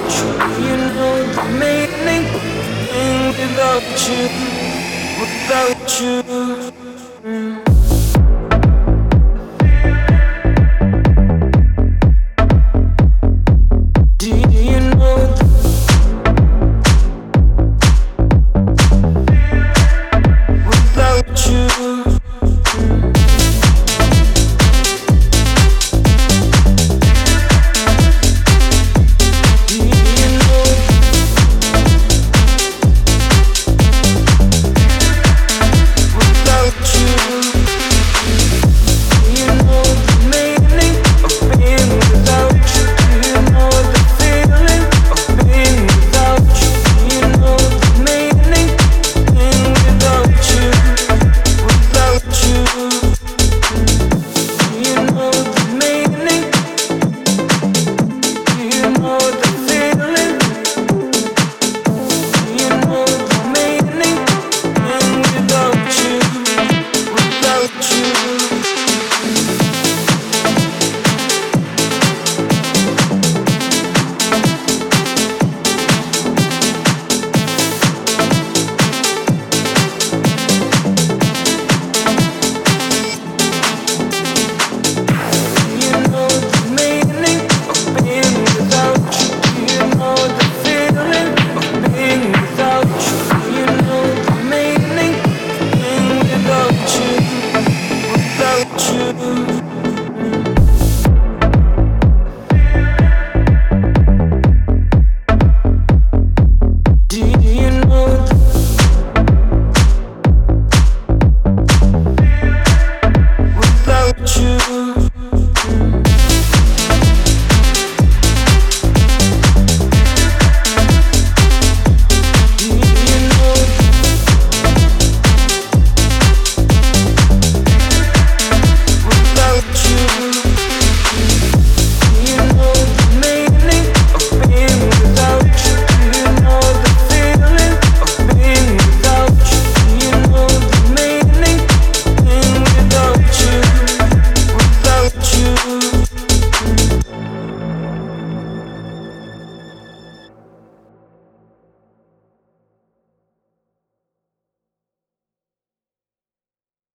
without you? Do you know the meaning without you? Without you.